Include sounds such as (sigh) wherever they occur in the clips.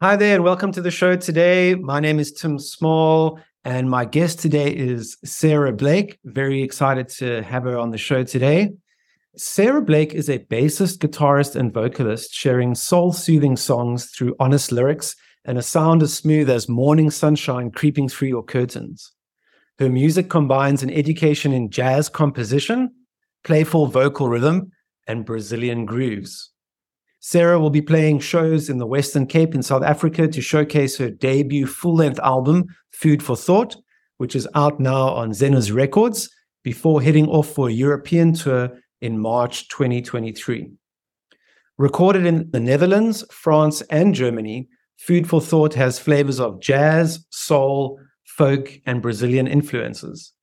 Hi there, and welcome to the show today. My name is Tim Small, and my guest today is Sarah Blake. Very excited to have her on the show today. Sarah Blake is a bassist, guitarist, and vocalist sharing soul soothing songs through honest lyrics and a sound as smooth as morning sunshine creeping through your curtains. Her music combines an education in jazz composition, playful vocal rhythm, and Brazilian grooves. Sarah will be playing shows in the Western Cape in South Africa to showcase her debut full length album, Food for Thought, which is out now on Zenas Records, before heading off for a European tour in March 2023. Recorded in the Netherlands, France, and Germany, Food for Thought has flavors of jazz, soul, folk, and Brazilian influences.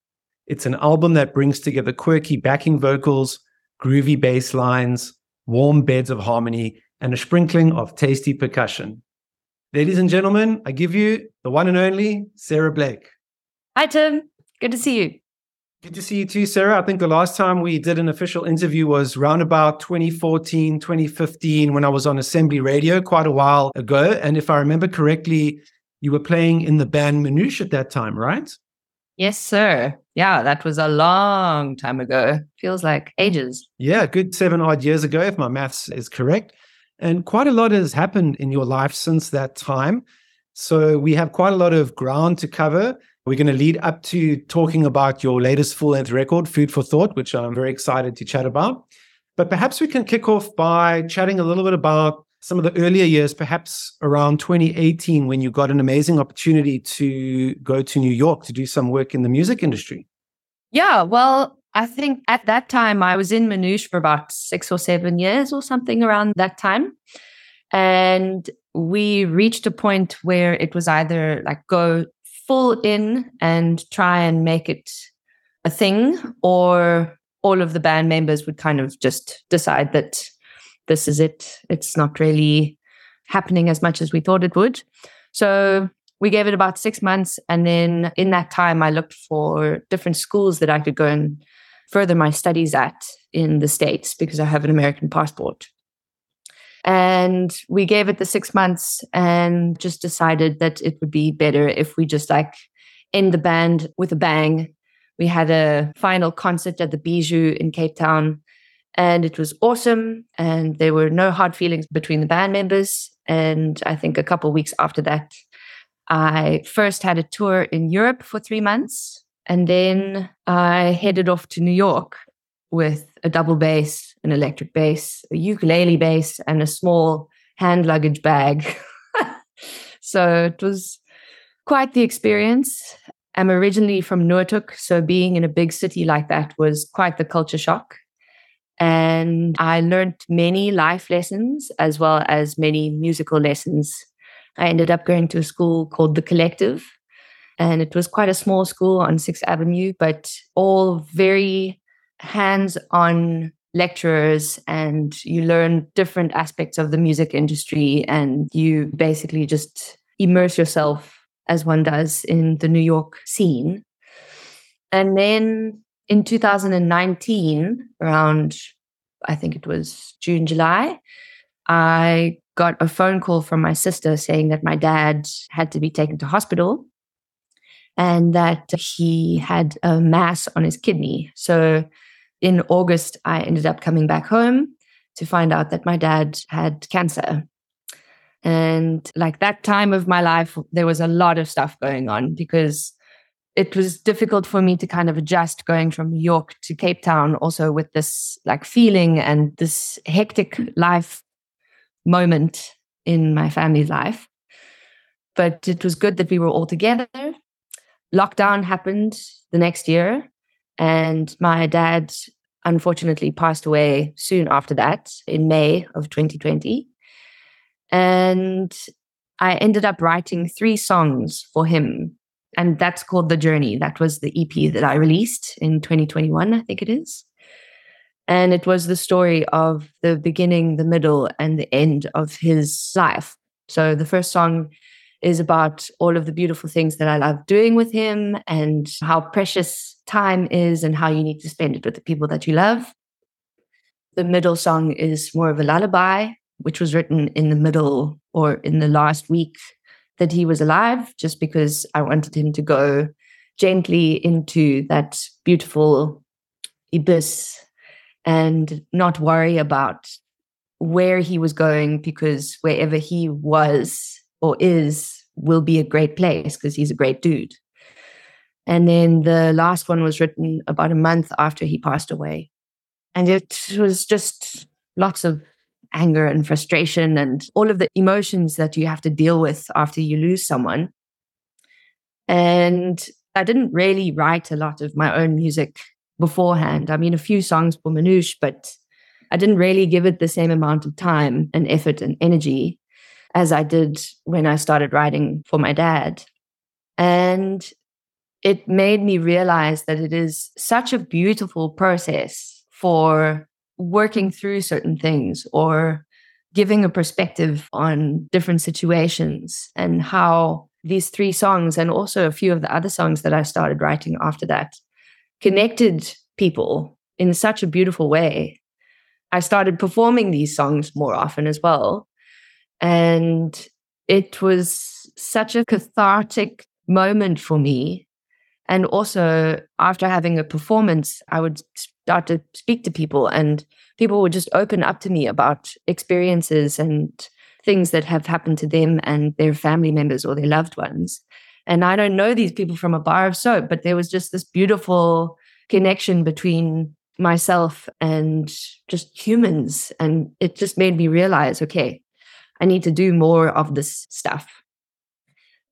It's an album that brings together quirky backing vocals, groovy bass lines, warm beds of harmony, and a sprinkling of tasty percussion. Ladies and gentlemen, I give you the one and only Sarah Blake. Hi, Tim. Good to see you. Good to see you too, Sarah. I think the last time we did an official interview was around about 2014, 2015, when I was on Assembly Radio quite a while ago. And if I remember correctly, you were playing in the band Manouche at that time, right? Yes, sir. Yeah, that was a long time ago. Feels like ages. Yeah, good seven odd years ago, if my maths is correct. And quite a lot has happened in your life since that time. So we have quite a lot of ground to cover. We're going to lead up to talking about your latest full length record, Food for Thought, which I'm very excited to chat about. But perhaps we can kick off by chatting a little bit about some of the earlier years, perhaps around 2018, when you got an amazing opportunity to go to New York to do some work in the music industry. Yeah, well, I think at that time I was in Manouche for about six or seven years or something around that time. And we reached a point where it was either like go full in and try and make it a thing, or all of the band members would kind of just decide that this is it. It's not really happening as much as we thought it would. So we gave it about six months. And then in that time, I looked for different schools that I could go and further my studies at in the States because I have an American passport. And we gave it the six months and just decided that it would be better if we just like end the band with a bang. We had a final concert at the Bijou in Cape Town and it was awesome. And there were no hard feelings between the band members. And I think a couple weeks after that, I first had a tour in Europe for three months. And then I headed off to New York with a double bass, an electric bass, a ukulele bass, and a small hand luggage bag. (laughs) so it was quite the experience. I'm originally from Noordhoek, so being in a big city like that was quite the culture shock. And I learned many life lessons as well as many musical lessons. I ended up going to a school called The Collective, and it was quite a small school on Sixth Avenue, but all very hands on lecturers and you learn different aspects of the music industry and you basically just immerse yourself as one does in the New York scene. And then in 2019, around I think it was June, July, I got a phone call from my sister saying that my dad had to be taken to hospital and that he had a mass on his kidney. So in August, I ended up coming back home to find out that my dad had cancer. And like that time of my life, there was a lot of stuff going on because it was difficult for me to kind of adjust going from New York to Cape Town, also with this like feeling and this hectic life moment in my family's life. But it was good that we were all together. Lockdown happened the next year, and my dad unfortunately passed away soon after that in May of 2020. And I ended up writing three songs for him. And that's called The Journey. That was the EP that I released in 2021, I think it is. And it was the story of the beginning, the middle, and the end of his life. So the first song is about all of the beautiful things that I love doing with him and how precious time is and how you need to spend it with the people that you love. The middle song is more of a lullaby, which was written in the middle or in the last week that he was alive, just because I wanted him to go gently into that beautiful abyss and not worry about where he was going because wherever he was or is will be a great place because he's a great dude. And then the last one was written about a month after he passed away. And it was just lots of anger and frustration and all of the emotions that you have to deal with after you lose someone. And I didn't really write a lot of my own music beforehand. I mean, a few songs for Manouche, but I didn't really give it the same amount of time and effort and energy as I did when I started writing for my dad. And it made me realize that it is such a beautiful process for working through certain things or giving a perspective on different situations and how these three songs and also a few of the other songs that I started writing after that connected people in such a beautiful way. I started performing these songs more often as well. And it was such a cathartic moment for me and also, after having a performance, I would start to speak to people, and people would just open up to me about experiences and things that have happened to them and their family members or their loved ones. And I don't know these people from a bar of soap, but there was just this beautiful connection between myself and just humans. And it just made me realize okay, I need to do more of this stuff.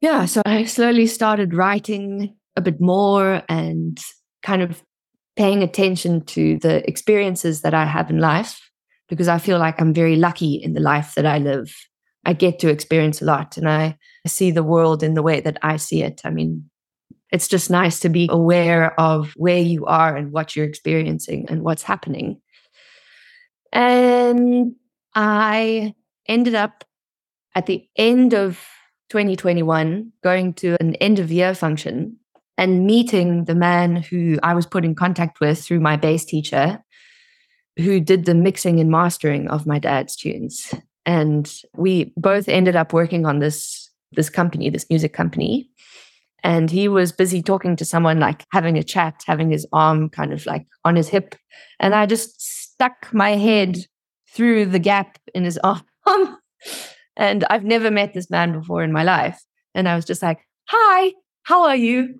Yeah, so I slowly started writing a bit more and kind of paying attention to the experiences that I have in life because I feel like I'm very lucky in the life that I live. I get to experience a lot and I see the world in the way that I see it. I mean, it's just nice to be aware of where you are and what you're experiencing and what's happening. And I ended up at the end of 2021 going to an end of year function and meeting the man who I was put in contact with through my bass teacher, who did the mixing and mastering of my dad's tunes. And we both ended up working on this this company, this music company. And he was busy talking to someone, like having a chat, having his arm kind of like on his hip. And I just stuck my head through the gap in his (laughs) arm. and I've never met this man before in my life. And I was just like, Hi, how are you?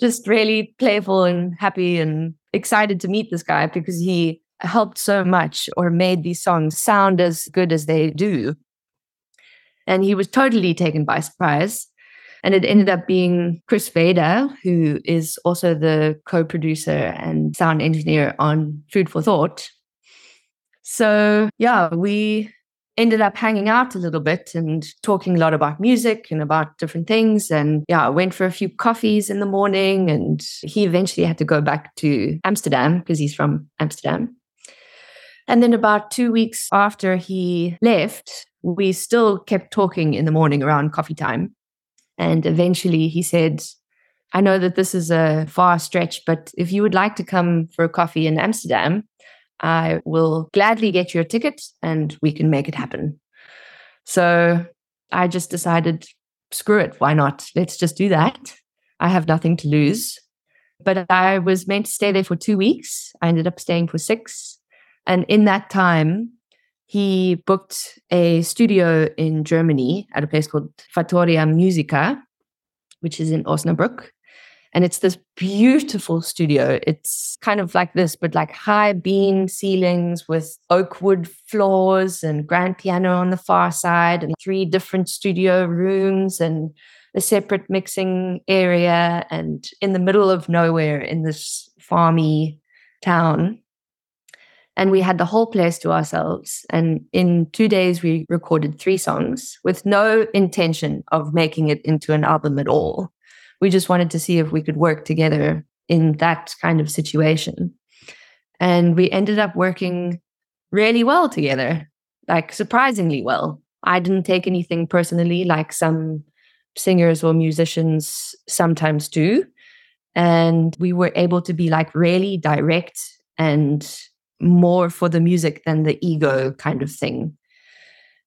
Just really playful and happy and excited to meet this guy because he helped so much or made these songs sound as good as they do. And he was totally taken by surprise. And it ended up being Chris Vader, who is also the co producer and sound engineer on Food for Thought. So, yeah, we ended up hanging out a little bit and talking a lot about music and about different things. And yeah, I went for a few coffees in the morning. And he eventually had to go back to Amsterdam because he's from Amsterdam. And then about two weeks after he left, we still kept talking in the morning around coffee time. And eventually he said, I know that this is a far stretch, but if you would like to come for a coffee in Amsterdam, I will gladly get you a ticket and we can make it happen. So I just decided, screw it, why not? Let's just do that. I have nothing to lose. But I was meant to stay there for two weeks. I ended up staying for six. And in that time, he booked a studio in Germany at a place called Fattoria Musica, which is in Osnabrück. And it's this beautiful studio. It's kind of like this, but like high beam ceilings with oak wood floors and grand piano on the far side, and three different studio rooms and a separate mixing area. And in the middle of nowhere in this farmy town. And we had the whole place to ourselves. And in two days, we recorded three songs with no intention of making it into an album at all we just wanted to see if we could work together in that kind of situation. And we ended up working really well together, like surprisingly well. I didn't take anything personally, like some singers or musicians sometimes do. And we were able to be like really direct and more for the music than the ego kind of thing.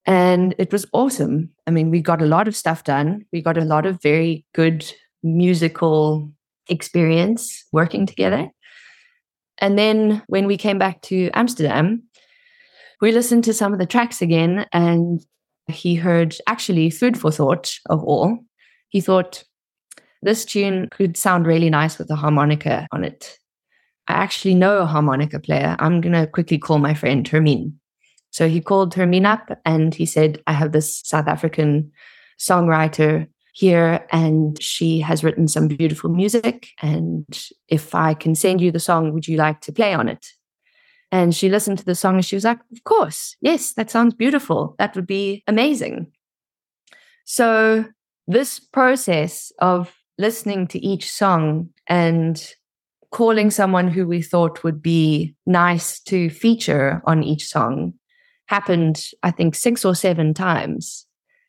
And it was awesome. I mean, we got a lot of stuff done. We got a lot of very good musical experience working together. Mm-hmm. And then when we came back to Amsterdam, we listened to some of the tracks again, and he heard actually Food for Thought of all. He thought this tune could sound really nice with a harmonica on it. I actually know a harmonica player. I'm going to quickly call my friend Hermine. So he called Hermine up and he said, I have this South African songwriter here and she has written some beautiful music. And if I can send you the song, would you like to play on it? And she listened to the song and she was like, Of course, yes, that sounds beautiful. That would be amazing. So, this process of listening to each song and calling someone who we thought would be nice to feature on each song happened, I think, six or seven times.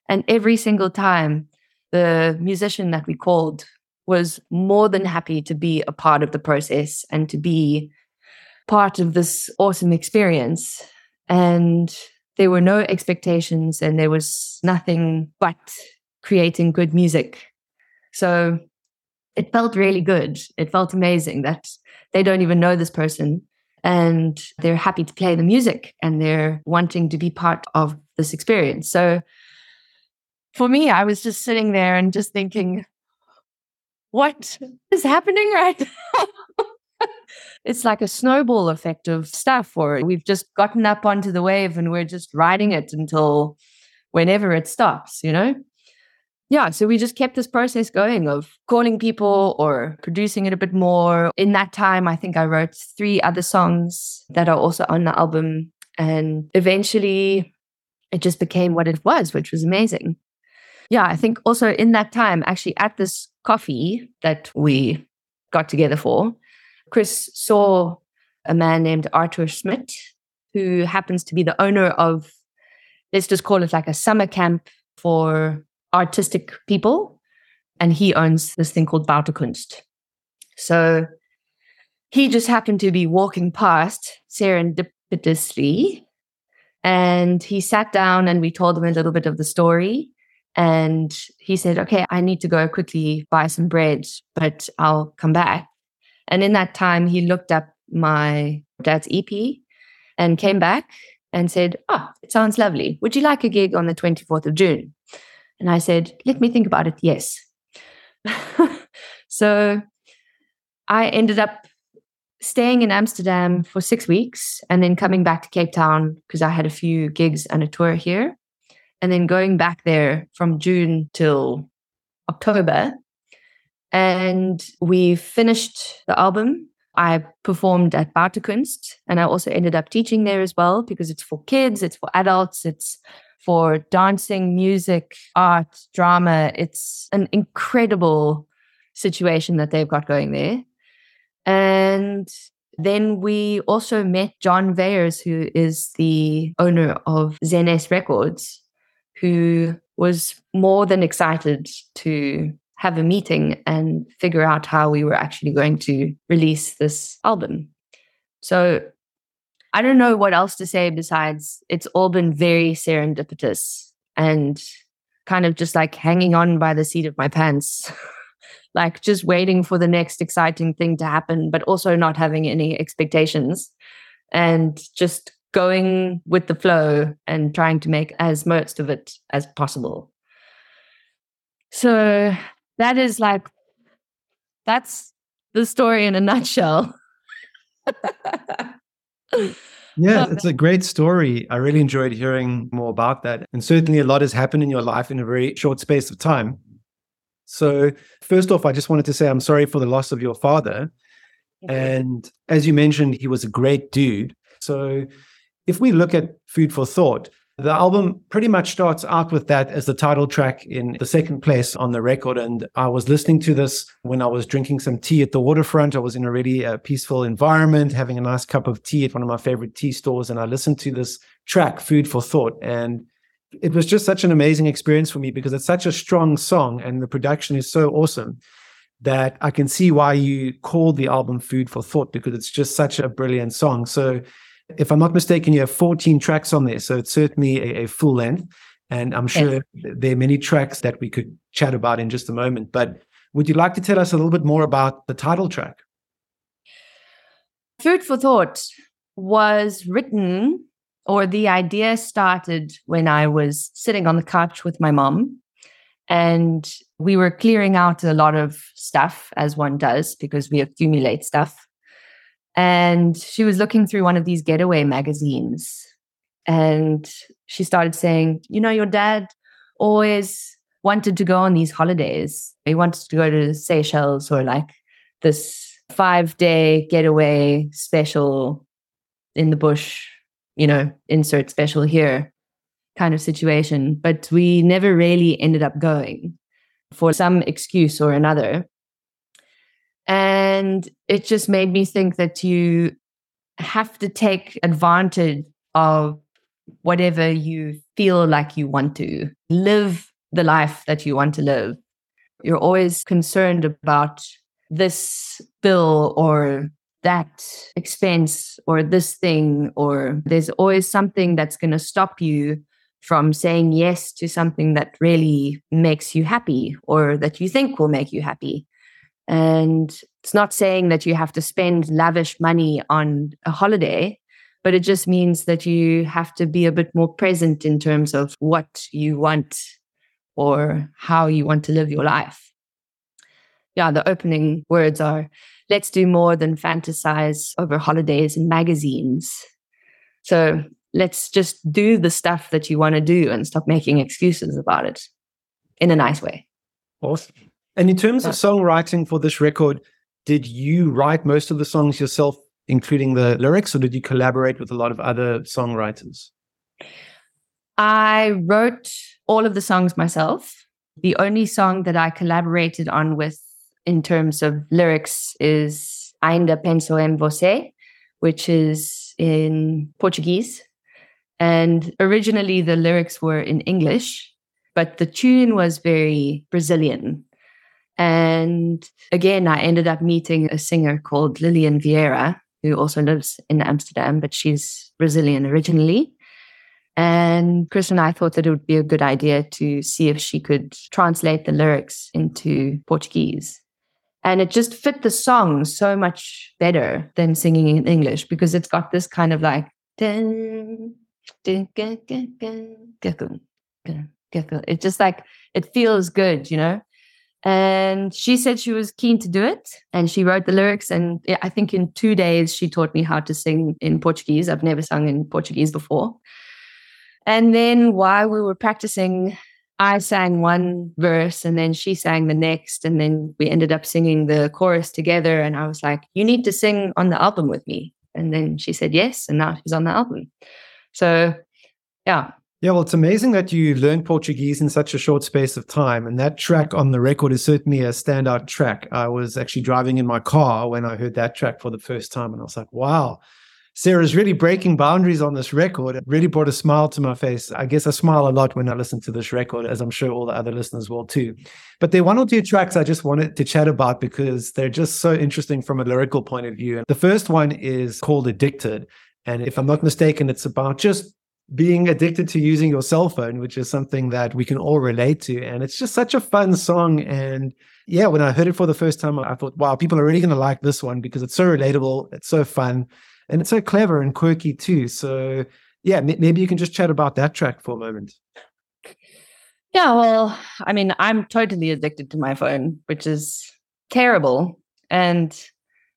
And every single time, the musician that we called was more than mm. happy to be a part of the process and to be part of this awesome experience. And there were no expectations and there was nothing but creating good music. So it felt really good. It felt amazing that they don't even know this person and they're happy to play the music and they're wanting to be part of this experience. So for me, I was just sitting there and just thinking, what is happening right now? (laughs) it's like a snowball effect of stuff, or we've just gotten up onto the wave and we're just riding it until whenever it stops, you know? Yeah, so we just kept this process going of calling people or producing it a bit more. In that time, I think I wrote three other songs that are also on the album. And eventually it just became what it was, which was amazing yeah, I think also in that time, actually at this coffee that we got together for, Chris saw a man named Arthur Schmidt, who happens to be the owner of, let's just call it like a summer camp for artistic people. And he owns this thing called Buitenkunst. So he just happened to be walking past serendipitously. And he sat down and we told him a little bit of the story. And he said, Okay, I need to go quickly buy some bread, but I'll come back. And in that time, he looked up my dad's EP and came back and said, Oh, it sounds lovely. Would you like a gig on the 24th of June? And I said, Let me think about it. Yes. (laughs) so I ended up staying in Amsterdam for six weeks and then coming back to Cape Town because I had a few gigs and a tour here and then going back there from June till October. And we finished the album. I performed at Buitenkunst and I also ended up teaching there as well because it's for kids, it's for adults, it's for dancing, music, art, drama. It's an incredible situation that they've got going there. And then we also met John Vayers, who is the owner of ZNS Records who was more than excited to have a meeting and figure out how we were actually going to release this album. So I don't know what else to say besides it's all been very serendipitous and kind of just like hanging on by the seat of my pants. (laughs) like just waiting for the next exciting thing to happen, but also not having any expectations and just going with the flow and trying to make as most of it as possible. So that is like, that's the story in a nutshell. (laughs) yeah, it's a great story. I really enjoyed hearing more about that. And certainly a lot has happened in your life in a very short space of time. So, first off, I just wanted to say I'm sorry for the loss of your father. And as you mentioned, he was a great dude. So, if we look at Food for Thought, the album pretty much starts out with that as the title track in the second place on the record. And I was listening to this when I was drinking some tea at the waterfront. I was in a really uh, peaceful environment, having a nice cup of tea at one of my favorite tea stores. And I listened to this track, Food for Thought. And it was just such an amazing experience for me because it's such a strong song and the production is so awesome that I can see why you called the album Food for Thought because it's just such a brilliant song. So If I'm not mistaken, you have 14 tracks on there. So it's certainly a, a full length. And I'm sure yes. there are many tracks that we could chat about in just a moment. But would you like to tell us a little bit more about the title track? Food for Thought was written, or the idea started when I was sitting on the couch with my mom. And we were clearing out a lot of stuff, as one does, because we accumulate stuff. And she was looking through one of these getaway magazines. And she started saying, You know, your dad always wanted to go on these holidays. He wanted to go to Seychelles or like this five day getaway special in the bush, you know, insert special here kind of situation. But we never really ended up going for some excuse or another. And it just made me think that you have to take advantage of whatever you feel like you want to live the life that you want to live. You're always concerned about this bill or that expense or this thing, or there's always something that's going to stop you from saying yes to something that really makes you happy or that you think will make you happy. And it's not saying that you have to spend lavish money on a holiday, but it just means that you have to be a bit more present in terms of what you want or how you want to live your life. Yeah, the opening words are let's do more than fantasize over holidays and magazines. So let's just do the stuff that you want to do and stop making excuses about it in a nice way. Awesome. And in terms of songwriting for this record, did you write most of the songs yourself, including the lyrics, or did you collaborate with a lot of other songwriters? I wrote all of the songs myself. The only song that I collaborated on with in terms of lyrics is Ainda Penso em Você, which is in Portuguese. And originally the lyrics were in English, but the tune was very Brazilian. And again, I ended up meeting a singer called Lilian Vieira, who also lives in Amsterdam, but she's Brazilian originally. And Chris and I thought that it would be a good idea to see if she could translate the lyrics into Portuguese. And it just fit the song so much better than singing in English because it's got this kind of like, it's just like, it feels good, you know? And she said she was keen to do it. And she wrote the lyrics. And I think in two days, she taught me how to sing in Portuguese. I've never sung in Portuguese before. And then while we were practicing, I sang one verse and then she sang the next. And then we ended up singing the chorus together. And I was like, You need to sing on the album with me. And then she said yes. And now she's on the album. So, yeah. Yeah, well, it's amazing that you learned Portuguese in such a short space of time. And that track on the record is certainly a standout track. I was actually driving in my car when I heard that track for the first time. And I was like, wow, Sarah's really breaking boundaries on this record. It really brought a smile to my face. I guess I smile a lot when I listen to this record, as I'm sure all the other listeners will too. But there are one or two tracks I just wanted to chat about because they're just so interesting from a lyrical point of view. The first one is called Addicted. And if I'm not mistaken, it's about just being addicted to using your cell phone, which is something that we can all relate to. And it's just such a fun song. And yeah, when I heard it for the first time, I thought, wow, people are really going to like this one because it's so relatable. It's so fun and it's so clever and quirky too. So yeah, maybe you can just chat about that track for a moment. Yeah, well, I mean, I'm totally addicted to my phone, which is terrible. And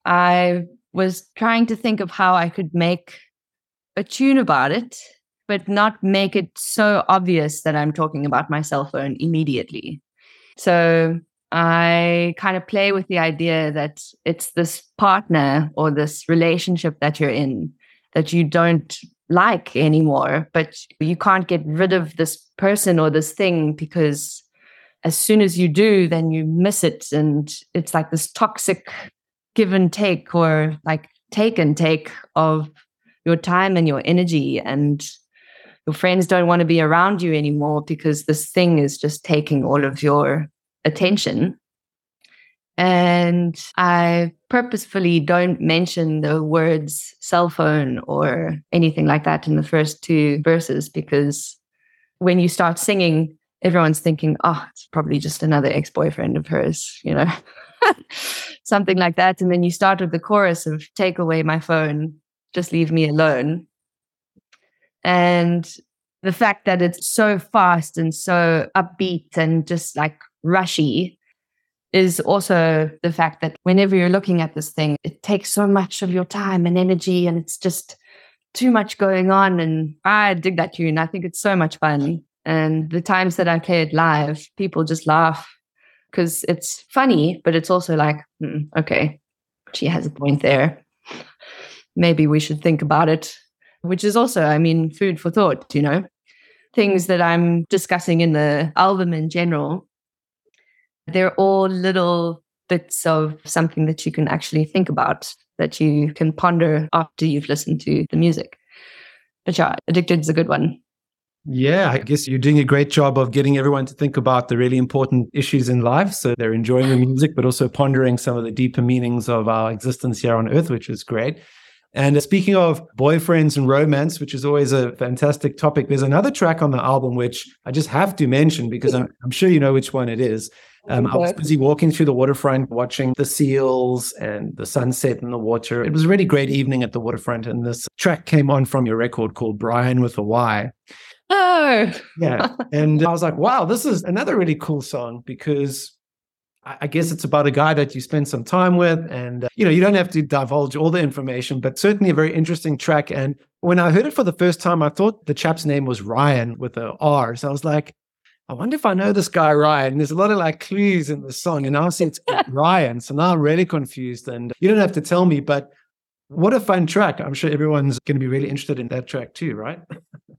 I was trying to think of how I could make a tune about it, but not make it so obvious that I'm talking about my cell phone immediately. So I kind of play with the idea that it's this partner or this relationship that you're in that you don't like anymore, but you can't get rid of this person or this thing because as soon as you do, then you miss it. And it's like this toxic give and take or like take and take of your time and your energy. And your friends don't want to be around you anymore because this thing is just taking all of your attention. And I purposefully don't mention the words cell phone or anything like that in the first two verses because when you start singing, everyone's thinking, oh, it's probably just another ex boyfriend of hers, you know, (laughs) something like that. And then you start with the chorus of take away my phone, just leave me alone. And the fact that it's so fast and so upbeat and just like rushy is also the fact that whenever you're looking at this thing, it takes so much of your time and energy, and it's just too much going on. And I dig that tune. I think it's so much fun. And the times that I play it live, people just laugh because it's funny, but it's also like, mm, okay, she has a point there. Maybe we should think about it, which is also, I mean, food for thought, you know? Things that I'm discussing in the album in general they're all little bits of something that you can actually think about, that you can ponder after you've listened to the music. But yeah, Addicted is a good one. Yeah, I guess you're doing a great job of getting everyone to think about the really important issues in life. So they're enjoying the music, but also pondering some of the deeper meanings of our existence here on earth, which is great. And speaking of boyfriends and romance, which is always a fantastic topic, there's another track on the album which I just have to mention because I'm, I'm sure you know which one it is. Um, I was busy walking through the waterfront, watching the seals and the sunset and the water. It was a really great evening at the waterfront, and this track came on from your record called Brian with a Y. Oh, yeah. (laughs) And I was like, wow, this is another really cool song because I guess it's about a guy that you spend some time with, and uh, you know you don't have to divulge all the information, but certainly a very interesting track. And when I heard it for the first time, I thought the chap's name was Ryan with a R. So I was like, I wonder if I know this guy Ryan. And there's a lot of like clues in the song, and see it's (laughs) Ryan. So now I'm really confused. And you don't have to tell me, but what a fun track. I'm sure everyone's going to be really interested in that track too, right?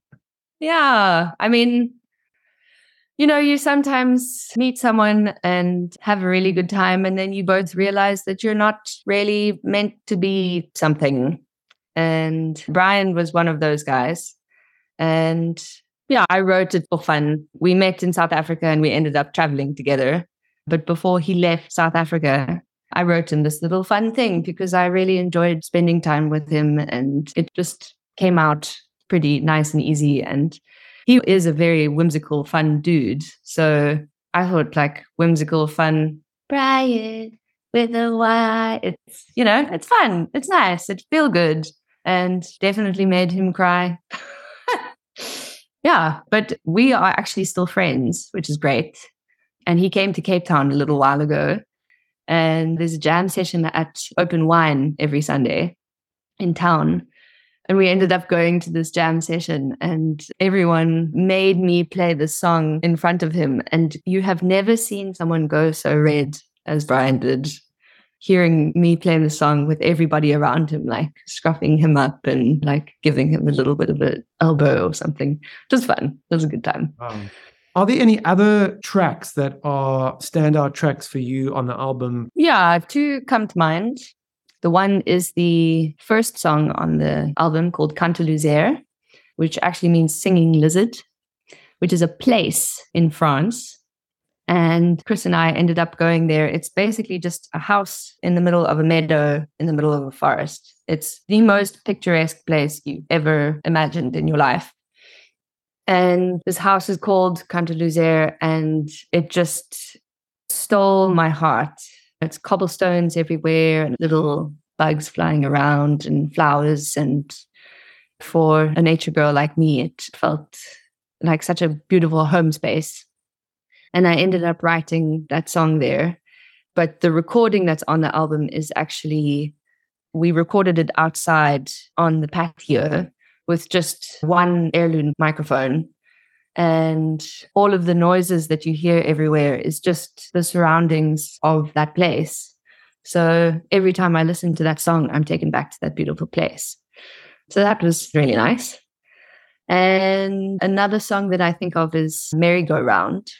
(laughs) yeah. I mean, you know, you sometimes meet someone and have a really good time, and then you both realize that you're not really meant to be something. And Brian was one of those guys. And yeah, I wrote it for fun. We met in South Africa and we ended up traveling together. But before he left South Africa, I wrote him this little fun thing because I really enjoyed spending time with him and it just came out pretty nice and easy. And he is a very whimsical, fun dude. So I thought, like, whimsical, fun, Brian with a Y. It's, you know, it's fun. It's nice. It feel good and definitely made him cry. (laughs) Yeah, but we are actually still friends, which is great. And he came to Cape Town a little while ago. And there's a jam session at Open Wine every Sunday in town. And we ended up going to this jam session, and everyone made me play the song in front of him. And you have never seen someone go so red as Brian did hearing me playing the song with everybody around him, like scruffing him up and like giving him a little bit of an elbow or something. Just fun. It was a good time. Wow. Are there any other tracks that are standout tracks for you on the album? Yeah, two come to mind. The one is the first song on the album called Cantelouzer, which actually means singing lizard, which is a place in France and Chris and I ended up going there. It's basically just a house in the middle of a meadow in the middle of a forest. It's the most picturesque place you've ever imagined in your life. And this house is called Cantelouzer, and it just stole my heart. It's cobblestones everywhere and little bugs flying around and flowers. And for a nature girl like me, it felt like such a beautiful home space. And I ended up writing that song there. But the recording that's on the album is actually, we recorded it outside on the patio with just one heirloom microphone. And all of the noises that you hear everywhere is just the surroundings of that place. So every time I listen to that song, I'm taken back to that beautiful place. So that was really nice. And another song that I think of is Merry Go Round,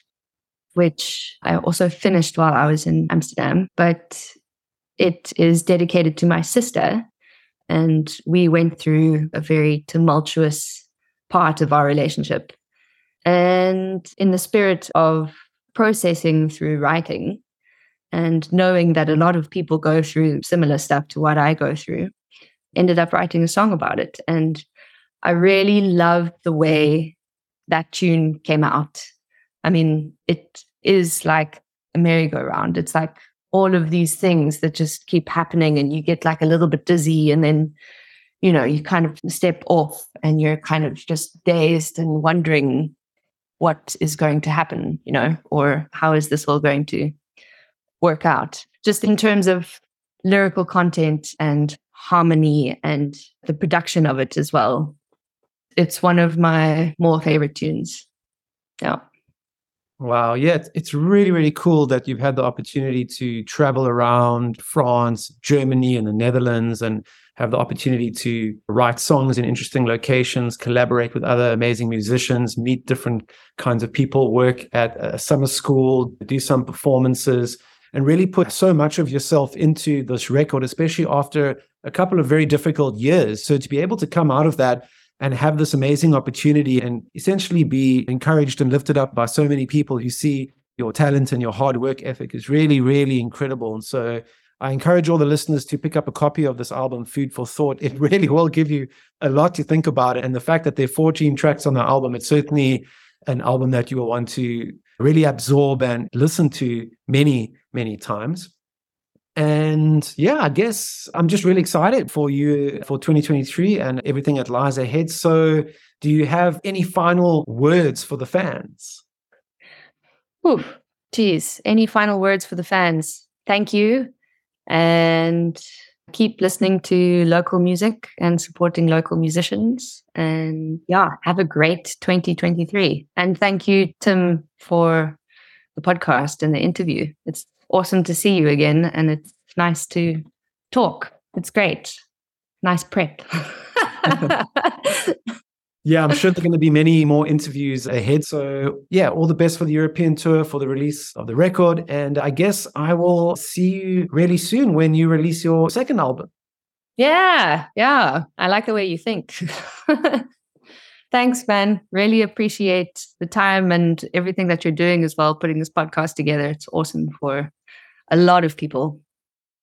which I also finished while I was in Amsterdam, but it is dedicated to my sister. And we went through a very tumultuous part of our relationship. And in the spirit of processing through writing, and knowing that a lot of people go through similar stuff to what I go through, ended up writing a song about it. And I really loved the way that tune came out. I mean, it is like a merry-go-round. It's like all of these things that just keep happening, and you get like a little bit dizzy, and then you know, you kind of step off and you're kind of just dazed and wondering what is going to happen, you know, or how is this all going to work out? Just in terms of lyrical content and harmony and the production of it as well. It's one of my more favorite tunes. Yeah. Wow. Yeah, it's really, really cool that you've had the opportunity to travel around France, Germany, and the Netherlands and have the opportunity to write songs in interesting locations, collaborate with other amazing musicians, meet different kinds of people, work at a summer school, do some performances, and really put so much of yourself into this record, especially after a couple of very difficult years. So to be able to come out of that and have this amazing opportunity and essentially be encouraged and lifted up by so many people who see your talent and your hard work ethic is really, really incredible. And so I encourage all the listeners to pick up a copy of this album, Food for Thought. It (laughs) really will give you a lot to think about. And the fact that there are 14 tracks on the album, it's certainly an album that you will want to really absorb and listen to many, many times. And yeah, I guess I'm just really excited for you for 2023 and everything that lies ahead. So, do you have any final words for the fans? Ooh, geez. Any final words for the fans? Thank you. And keep listening to local music and supporting local musicians. And yeah, have a great 2023. And thank you, Tim, for the podcast and the interview. It's awesome to see you again. And it's nice to talk. It's great. Nice prep. (laughs) yeah, I'm sure there are going to be many more interviews ahead. So, yeah, all the best for the European tour, for the release of the record. And I guess I will see you really soon when you release your second album. Yeah, yeah. I like the way you think. (laughs) Thanks, man. Really appreciate the time and everything that you're doing as well, putting this podcast together. It's awesome for a lot of people.